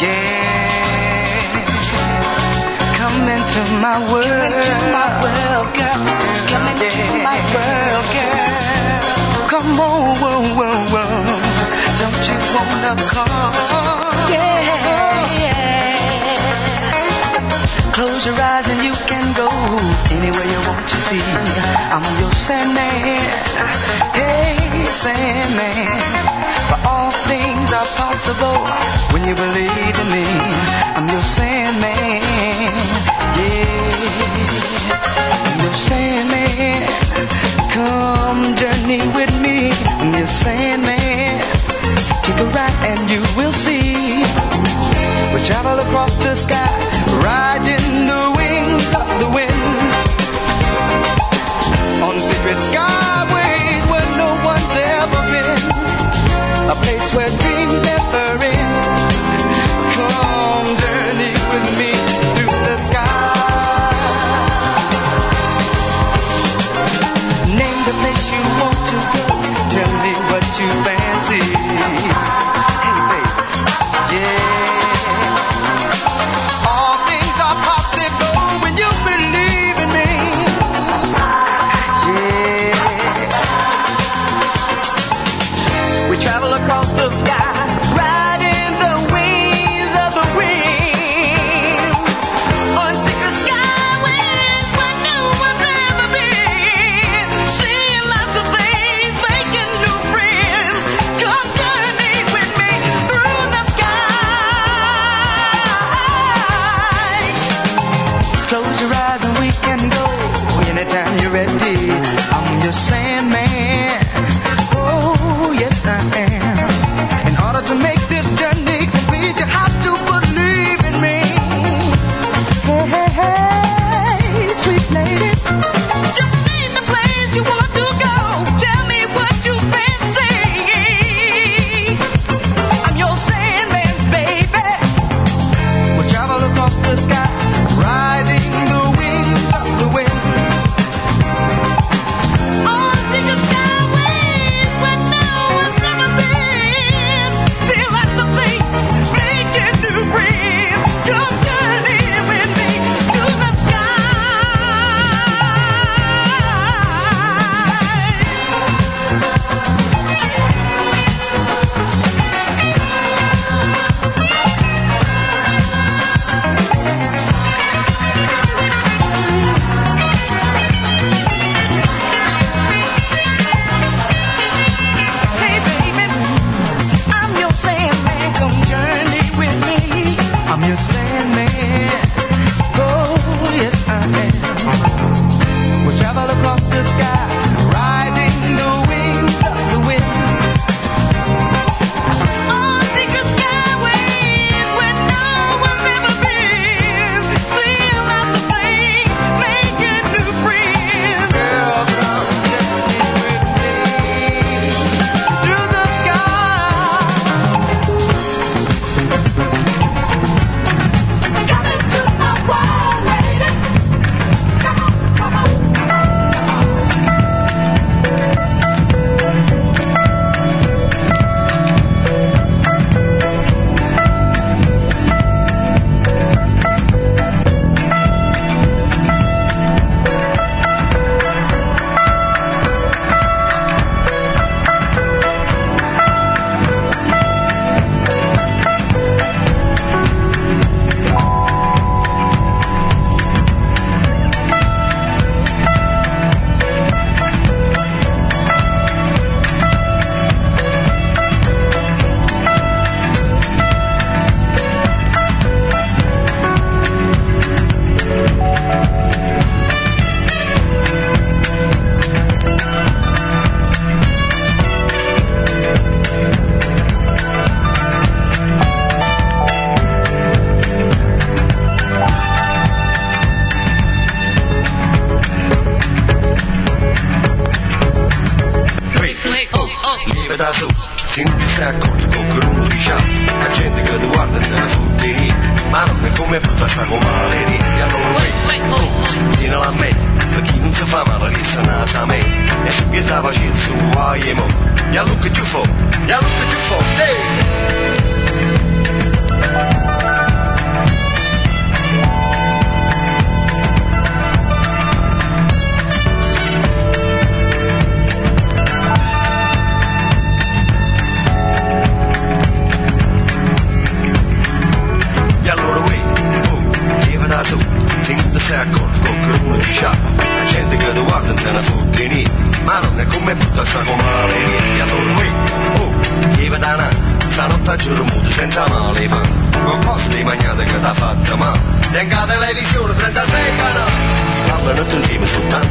Yeah. Come into my world. Come into my world, girl. Come into my world, girl. Come on, whoa, whoa, whoa. Don't you wanna come? Yeah. Close your eyes and you can go anywhere you want to see. I'm your Sandman. Hey, Sandman. For all things are possible when you believe in me. I'm your Sandman. Yeah. I'm your Sandman. Come journey with me. I'm your Sandman. Take a ride and you will see. We travel across the sky, riding the wings of the wind. On secret skyways where no one's ever been, a place where dreams never.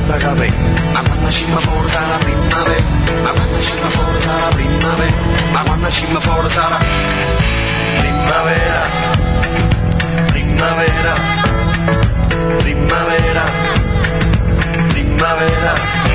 d'agave ma Amanda scima forza la prima ma Amanda scima forza la prima ma Amanda scima forza la primavera primavera primavera primavera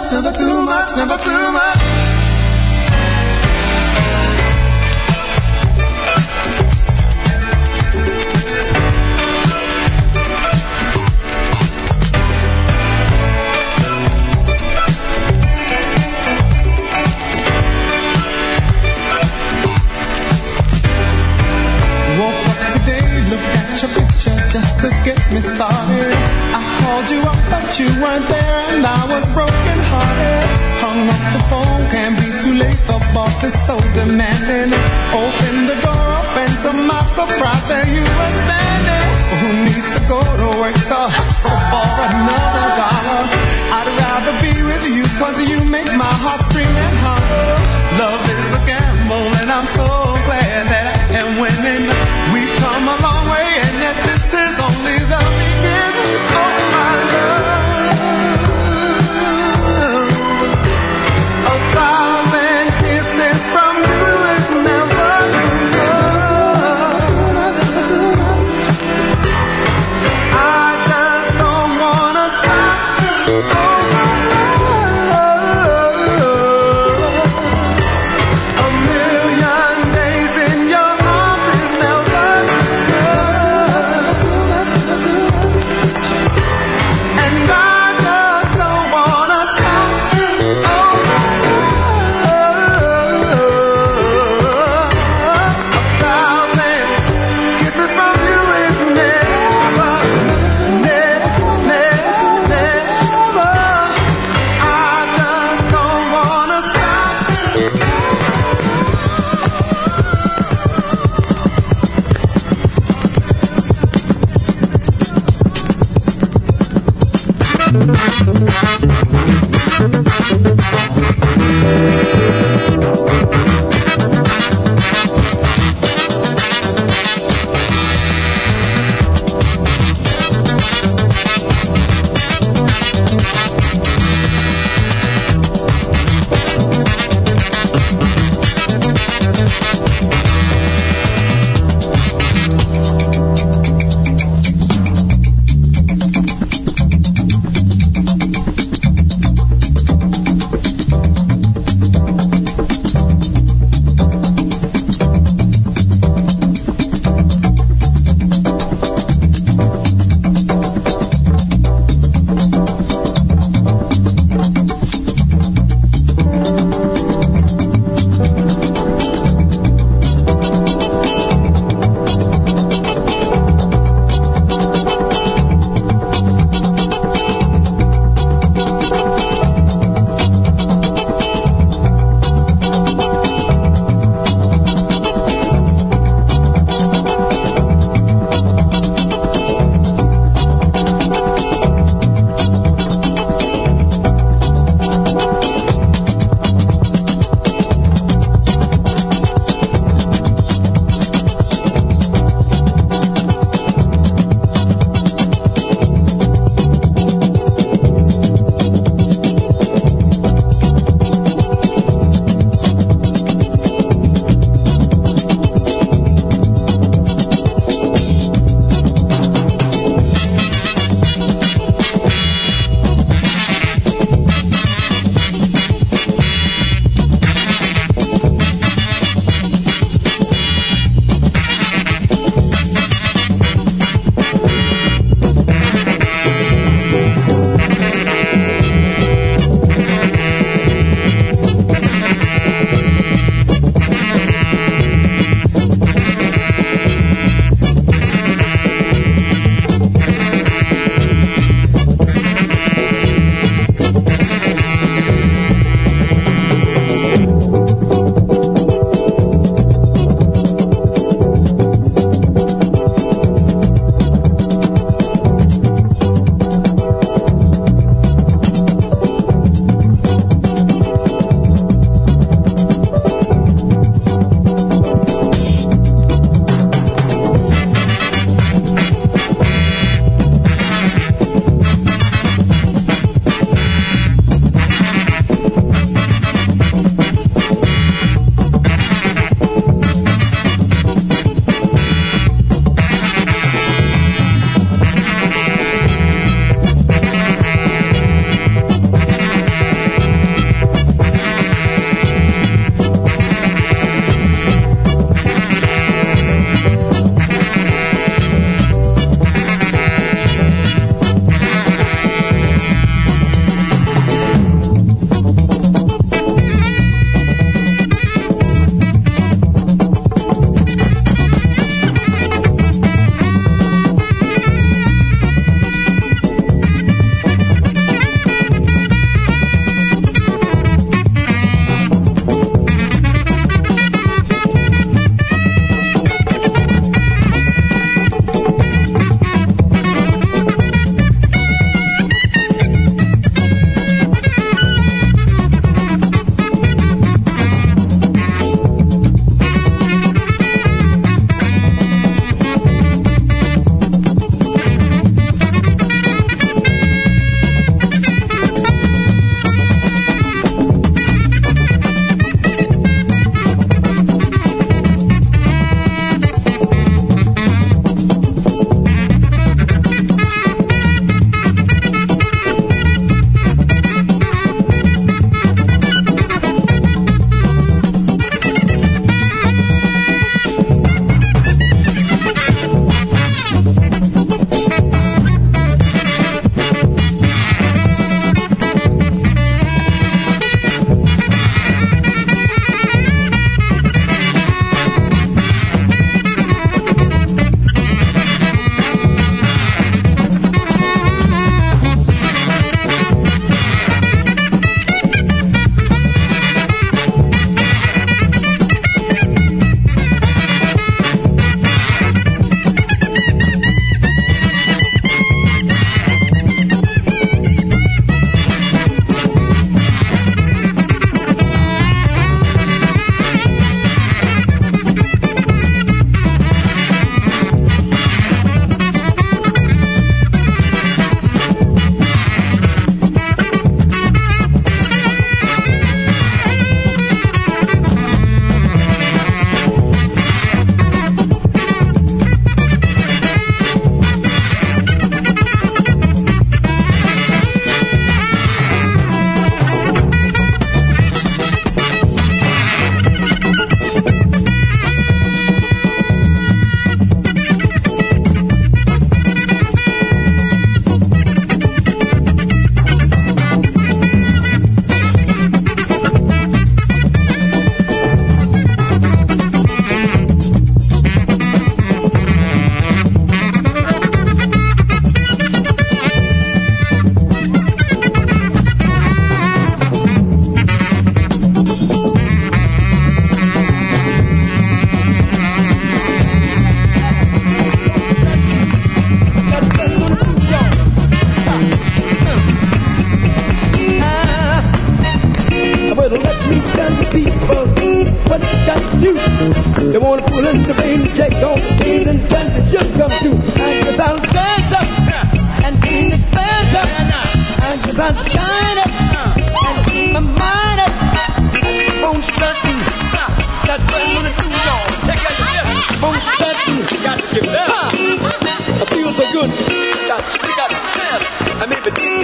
much, never too much, never too much. just to get me started called you up, but you weren't there, and I was broken hearted. Hung up the phone, can't be too late. The boss is so demanding. Open the door up, and to my surprise, there you were standing. Who needs to go to work to hustle for another dollar? I'd rather be with you, cause you make my heart scream and holler. Love is a gamble, and I'm so glad that I am winning. my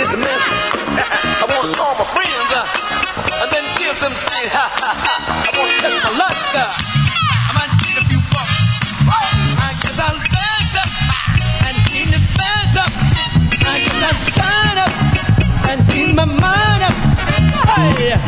business. I want to call my friends uh, and then give them say. I want to take my luck. Uh, I might need a few bucks. I guess I'll bag up and clean this bags up. I guess I'll shine up and clean my mind up. Hey.